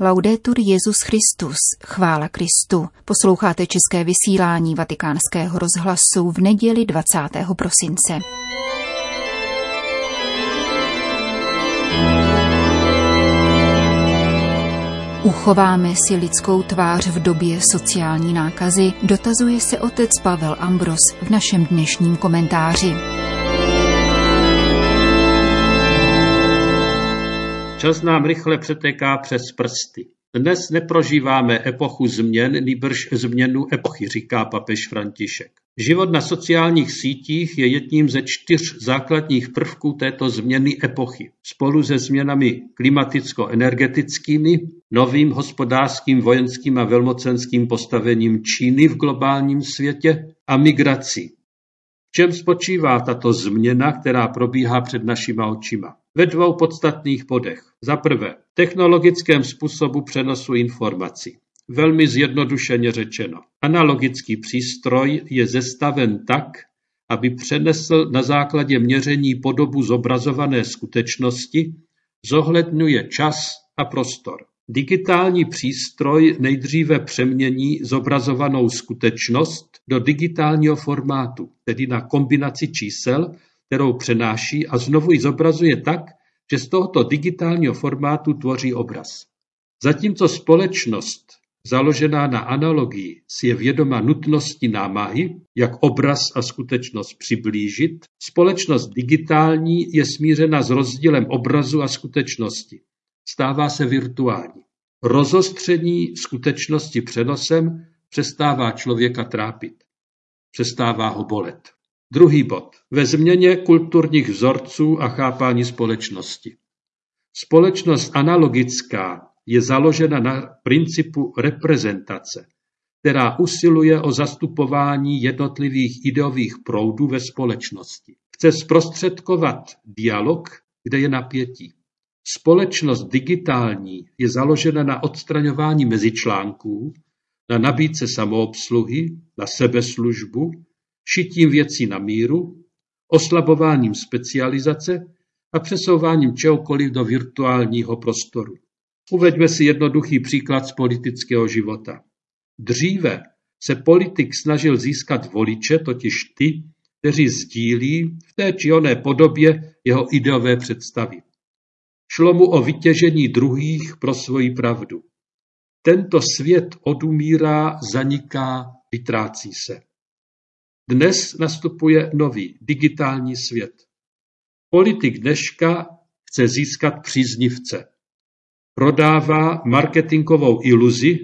Laudetur Jezus Christus, chvála Kristu. Posloucháte české vysílání Vatikánského rozhlasu v neděli 20. prosince. Uchováme si lidskou tvář v době sociální nákazy, dotazuje se otec Pavel Ambros v našem dnešním komentáři. Čas nám rychle přetéká přes prsty. Dnes neprožíváme epochu změn, nýbrž změnu epochy, říká papež František. Život na sociálních sítích je jedním ze čtyř základních prvků této změny epochy. Spolu se změnami klimaticko-energetickými, novým hospodářským, vojenským a velmocenským postavením Číny v globálním světě a migrací. Čem spočívá tato změna, která probíhá před našima očima? Ve dvou podstatných bodech. Za prvé, technologickém způsobu přenosu informací. Velmi zjednodušeně řečeno. Analogický přístroj je zestaven tak, aby přenesl na základě měření podobu zobrazované skutečnosti, zohledňuje čas a prostor. Digitální přístroj nejdříve přemění zobrazovanou skutečnost do digitálního formátu, tedy na kombinaci čísel, kterou přenáší a znovu ji zobrazuje tak, že z tohoto digitálního formátu tvoří obraz. Zatímco společnost založená na analogii si je vědoma nutnosti námahy, jak obraz a skutečnost přiblížit, společnost digitální je smířena s rozdílem obrazu a skutečnosti. Stává se virtuální. Rozostření skutečnosti přenosem přestává člověka trápit. Přestává ho bolet. Druhý bod. Ve změně kulturních vzorců a chápání společnosti. Společnost analogická je založena na principu reprezentace, která usiluje o zastupování jednotlivých ideových proudů ve společnosti. Chce zprostředkovat dialog, kde je napětí. Společnost digitální je založena na odstraňování mezičlánků, na nabídce samoobsluhy, na sebeslužbu, šitím věcí na míru, oslabováním specializace a přesouváním čehokoliv do virtuálního prostoru. Uveďme si jednoduchý příklad z politického života. Dříve se politik snažil získat voliče, totiž ty, kteří sdílí v té či oné podobě jeho ideové představy. Šlo mu o vytěžení druhých pro svoji pravdu. Tento svět odumírá, zaniká, vytrácí se. Dnes nastupuje nový, digitální svět. Politik dneška chce získat příznivce. Prodává marketingovou iluzi,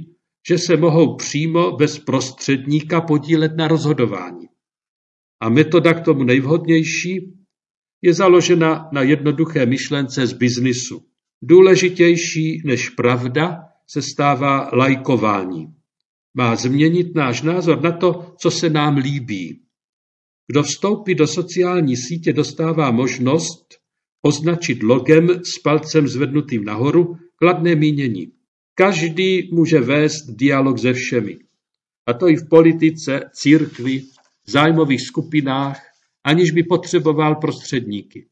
že se mohou přímo bez prostředníka podílet na rozhodování. A metoda k tomu nejvhodnější je založena na jednoduché myšlence z biznisu. Důležitější než pravda se stává lajkování. Má změnit náš názor na to, co se nám líbí. Kdo vstoupí do sociální sítě, dostává možnost označit logem s palcem zvednutým nahoru kladné mínění. Každý může vést dialog se všemi. A to i v politice, církvi, zájmových skupinách, aniž by potřeboval prostředníky.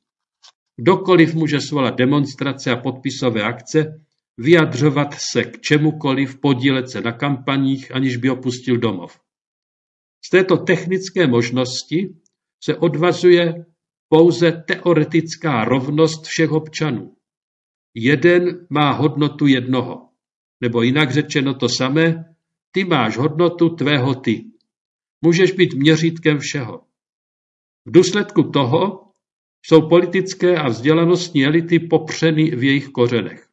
Kdokoliv může svolat demonstrace a podpisové akce, vyjadřovat se k čemukoliv, podílet se na kampaních, aniž by opustil domov. Z této technické možnosti se odvazuje pouze teoretická rovnost všech občanů. Jeden má hodnotu jednoho. Nebo jinak řečeno to samé, ty máš hodnotu tvého ty. Můžeš být měřítkem všeho. V důsledku toho jsou politické a vzdělanostní elity popřeny v jejich kořenech.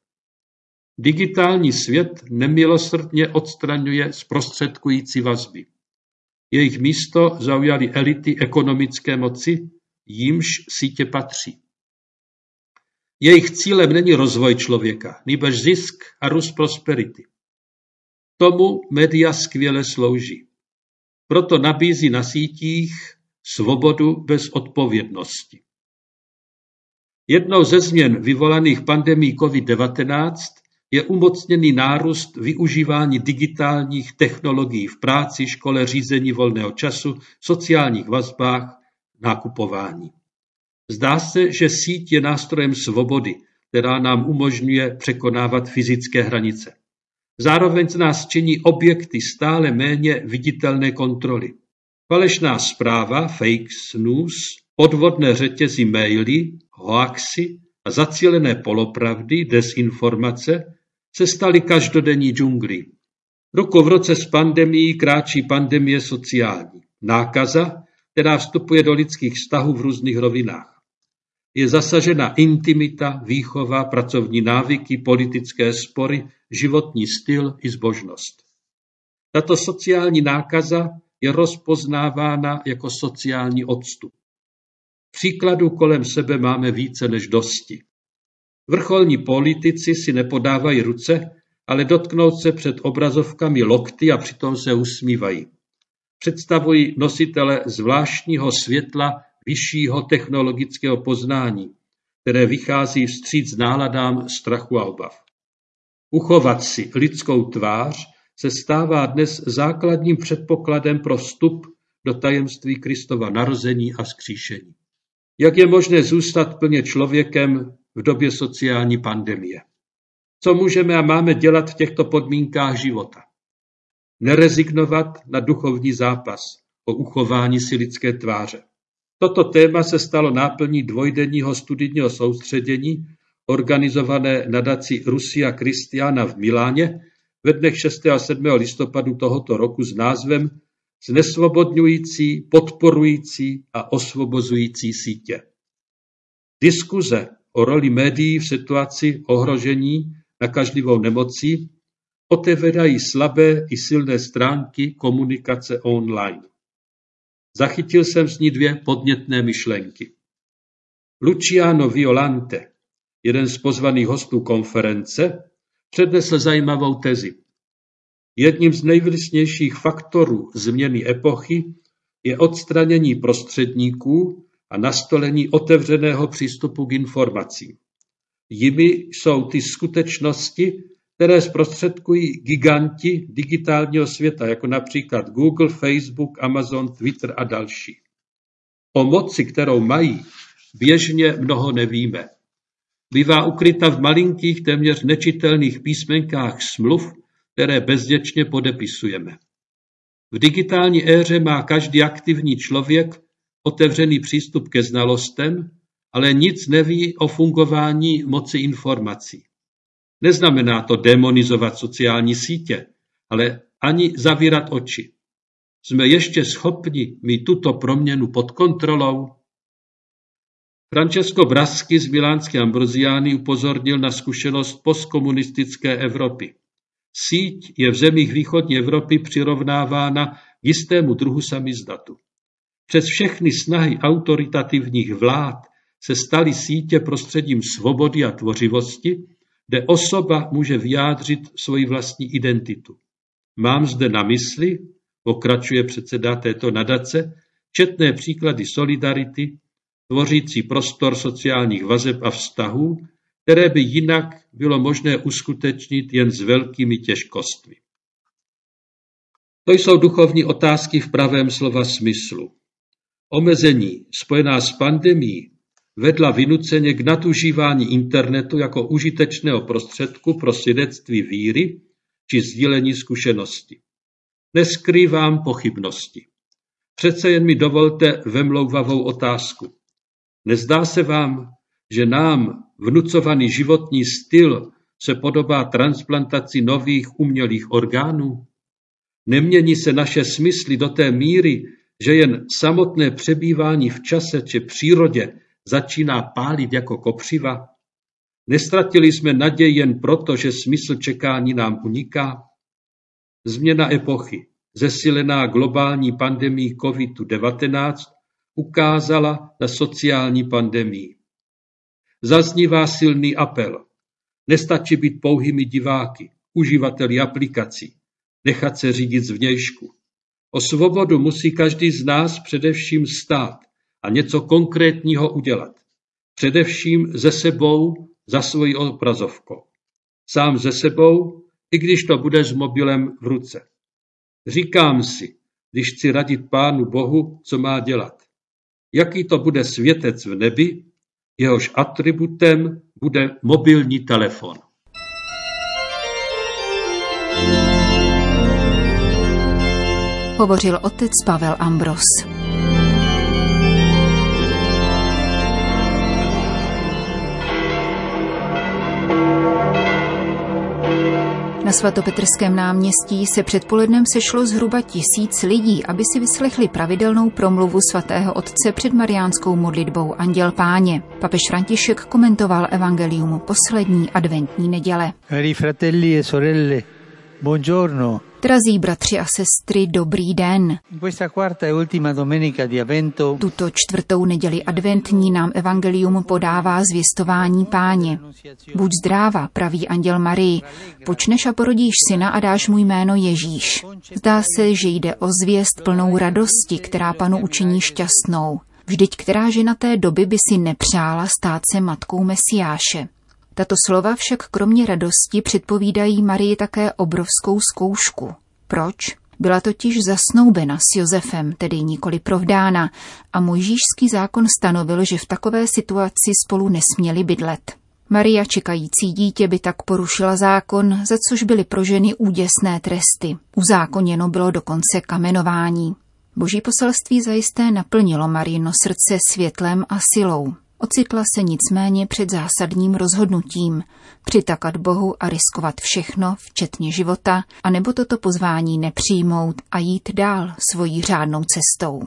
Digitální svět nemilosrdně odstraňuje zprostředkující vazby. Jejich místo zaujaly elity ekonomické moci, jímž sítě patří. Jejich cílem není rozvoj člověka, nýbrž zisk a růst prosperity. Tomu média skvěle slouží. Proto nabízí na sítích svobodu bez odpovědnosti. Jednou ze změn vyvolaných pandemí COVID-19 je umocněný nárůst využívání digitálních technologií v práci, škole, řízení volného času, sociálních vazbách, nákupování. Zdá se, že síť je nástrojem svobody, která nám umožňuje překonávat fyzické hranice. Zároveň z nás činí objekty stále méně viditelné kontroly. Falešná zpráva, fake news, podvodné řetězy maily, hoaxy a zacílené polopravdy, desinformace se staly každodenní džunglí. Ruku v roce s pandemií kráčí pandemie sociální. Nákaza, která vstupuje do lidských vztahů v různých rovinách. Je zasažena intimita, výchova, pracovní návyky, politické spory, životní styl i zbožnost. Tato sociální nákaza je rozpoznávána jako sociální odstup. Příkladů kolem sebe máme více než dosti. Vrcholní politici si nepodávají ruce, ale dotknout se před obrazovkami lokty a přitom se usmívají. Představují nositele zvláštního světla vyššího technologického poznání, které vychází vstříc náladám strachu a obav. Uchovat si lidskou tvář se stává dnes základním předpokladem pro vstup do tajemství Kristova narození a skříšení. Jak je možné zůstat plně člověkem v době sociální pandemie? Co můžeme a máme dělat v těchto podmínkách života? Nerezignovat na duchovní zápas o uchování si lidské tváře. Toto téma se stalo náplní dvojdenního studijního soustředění organizované nadací Rusia Kristiana v Miláně ve dnech 6. a 7. listopadu tohoto roku s názvem Znesvobodňující, podporující a osvobozující sítě. Diskuze o roli médií v situaci ohrožení nakažlivou nemocí otevírají slabé i silné stránky komunikace online. Zachytil jsem z ní dvě podnětné myšlenky. Luciano Violante, jeden z pozvaných hostů konference, přednesl zajímavou tezi. Jedním z nejvlísnějších faktorů změny epochy je odstranění prostředníků a nastolení otevřeného přístupu k informacím. Jimi jsou ty skutečnosti, které zprostředkují giganti digitálního světa, jako například Google, Facebook, Amazon, Twitter a další. O moci, kterou mají, běžně mnoho nevíme. Bývá ukryta v malinkých, téměř nečitelných písmenkách smluv, které bezděčně podepisujeme. V digitální éře má každý aktivní člověk otevřený přístup ke znalostem, ale nic neví o fungování moci informací. Neznamená to demonizovat sociální sítě, ale ani zavírat oči. Jsme ještě schopni mít tuto proměnu pod kontrolou? Francesco Brasky z Milánské Ambroziány upozornil na zkušenost postkomunistické Evropy. Síť je v zemích východní Evropy přirovnávána k jistému druhu samizdatu. Přes všechny snahy autoritativních vlád se staly sítě prostředím svobody a tvořivosti, kde osoba může vyjádřit svoji vlastní identitu. Mám zde na mysli, pokračuje předseda této nadace, četné příklady solidarity, tvořící prostor sociálních vazeb a vztahů, které by jinak bylo možné uskutečnit jen s velkými těžkostmi. To jsou duchovní otázky v pravém slova smyslu. Omezení spojená s pandemí vedla vynuceně k nadužívání internetu jako užitečného prostředku pro svědectví víry či sdílení zkušenosti. Neskrývám pochybnosti. Přece jen mi dovolte vemlouvavou otázku. Nezdá se vám, že nám vnucovaný životní styl se podobá transplantaci nových umělých orgánů? Nemění se naše smysly do té míry, že jen samotné přebývání v čase či přírodě začíná pálit jako kopřiva? Nestratili jsme naději jen proto, že smysl čekání nám uniká? Změna epochy, zesilená globální pandemí COVID-19, ukázala na sociální pandemii. Zaznívá silný apel. Nestačí být pouhými diváky, uživateli aplikací, nechat se řídit zvnějšku. O svobodu musí každý z nás především stát a něco konkrétního udělat. Především ze sebou za svojí obrazovkou. Sám ze sebou, i když to bude s mobilem v ruce. Říkám si, když chci radit Pánu Bohu, co má dělat. Jaký to bude světec v nebi, jehož atributem bude mobilní telefon. Hovořil otec Pavel Ambros. Na svatopetrském náměstí se předpolednem sešlo zhruba tisíc lidí, aby si vyslechli pravidelnou promluvu svatého otce před mariánskou modlitbou Anděl Páně. Papež František komentoval evangelium poslední adventní neděle. Cari fratelli e sorelle, buongiorno. Drazí bratři a sestry, dobrý den. E Tuto čtvrtou neděli adventní nám evangelium podává zvěstování páně. Buď zdráva, praví anděl Marii, počneš a porodíš syna a dáš mu jméno Ježíš. Zdá se, že jde o zvěst plnou radosti, která panu učiní šťastnou. Vždyť která žena té doby by si nepřála stát se matkou Mesiáše. Tato slova však kromě radosti předpovídají Marii také obrovskou zkoušku. Proč? Byla totiž zasnoubena s Josefem, tedy nikoli provdána, a mojžíšský zákon stanovil, že v takové situaci spolu nesměli bydlet. Maria čekající dítě by tak porušila zákon, za což byly pro ženy úděsné tresty. Uzákoněno bylo dokonce kamenování. Boží poselství zajisté naplnilo Marino srdce světlem a silou. Ocitla se nicméně před zásadním rozhodnutím přitakat Bohu a riskovat všechno, včetně života, anebo toto pozvání nepřijmout a jít dál svojí řádnou cestou.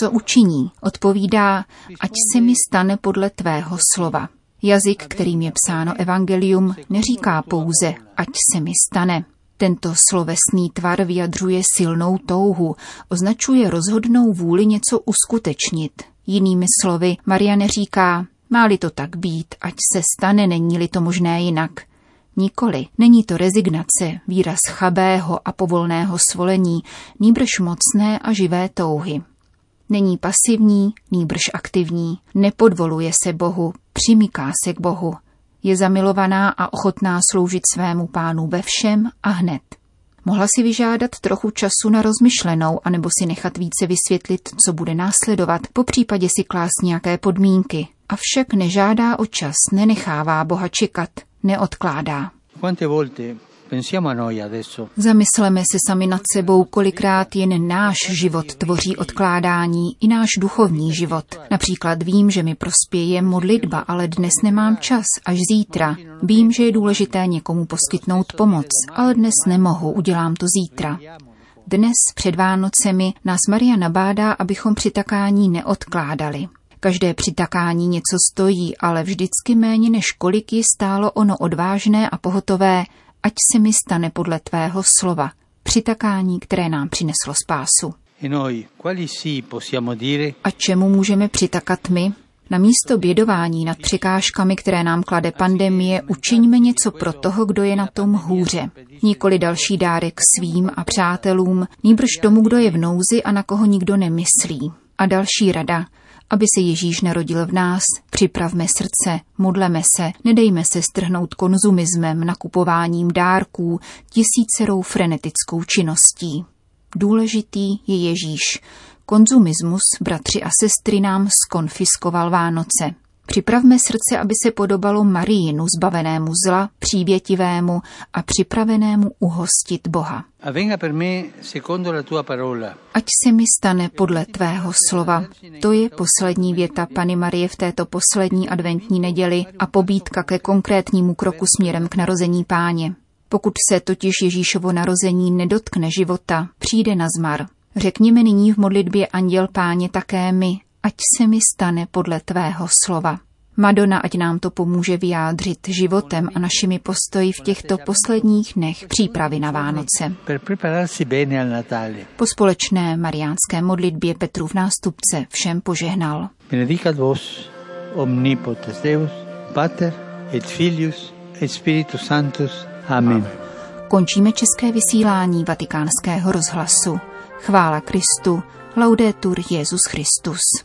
Co učiní? Odpovídá, ať se mi stane podle tvého slova. Jazyk, kterým je psáno evangelium, neříká pouze, ať se mi stane. Tento slovesný tvar vyjadřuje silnou touhu, označuje rozhodnou vůli něco uskutečnit. Jinými slovy, Maria neříká, má-li to tak být, ať se stane, není-li to možné jinak. Nikoli, není to rezignace, výraz chabého a povolného svolení, nýbrž mocné a živé touhy. Není pasivní, nýbrž aktivní, nepodvoluje se Bohu, přimyká se k Bohu. Je zamilovaná a ochotná sloužit svému pánu ve všem a hned. Mohla si vyžádat trochu času na rozmyšlenou, anebo si nechat více vysvětlit, co bude následovat, po případě si klást nějaké podmínky. Avšak nežádá o čas, nenechává Boha čekat, neodkládá. Quante volte Zamysleme se sami nad sebou, kolikrát jen náš život tvoří odkládání i náš duchovní život. Například vím, že mi prospěje modlitba, ale dnes nemám čas, až zítra. Vím, že je důležité někomu poskytnout pomoc, ale dnes nemohu, udělám to zítra. Dnes před Vánocemi nás Maria nabádá, abychom přitakání neodkládali. Každé přitakání něco stojí, ale vždycky méně než kolik ji stálo ono odvážné a pohotové, ať se mi stane podle tvého slova. Přitakání, které nám přineslo spásu. e noi quali sì possiamo dire A čemu můžeme přitakat my? Na místo bědování nad překážkami, které nám klade pandemie, učiňme něco pro toho, kdo je na tom hůře. Nikoli další dárek svým a přátelům, nýbrž tomu, kdo je v nouzi a na koho nikdo nemyslí. A další rada, aby se Ježíš narodil v nás, připravme srdce, modleme se, nedejme se strhnout konzumismem, nakupováním dárků, tisícerou frenetickou činností. Důležitý je Ježíš. Konzumismus, bratři a sestry, nám skonfiskoval Vánoce. Připravme srdce, aby se podobalo Marínu, zbavenému zla, přívětivému a připravenému uhostit Boha. Ať se mi stane podle tvého slova. To je poslední věta Pany Marie v této poslední adventní neděli a pobídka ke konkrétnímu kroku směrem k narození páně. Pokud se totiž Ježíšovo narození nedotkne života, přijde na zmar. Řekněme nyní v modlitbě Anděl Páně také my, ať se mi stane podle tvého slova. Madonna, ať nám to pomůže vyjádřit životem a našimi postoji v těchto posledních dnech přípravy na Vánoce. Po společné mariánské modlitbě Petrův nástupce všem požehnal. Benedicat vos omnipotens Deus, Pater et Filius et Spiritus Sanctus. Amen. Končíme české vysílání vatikánského rozhlasu. Chvála Kristu, laudetur Jesus Christus.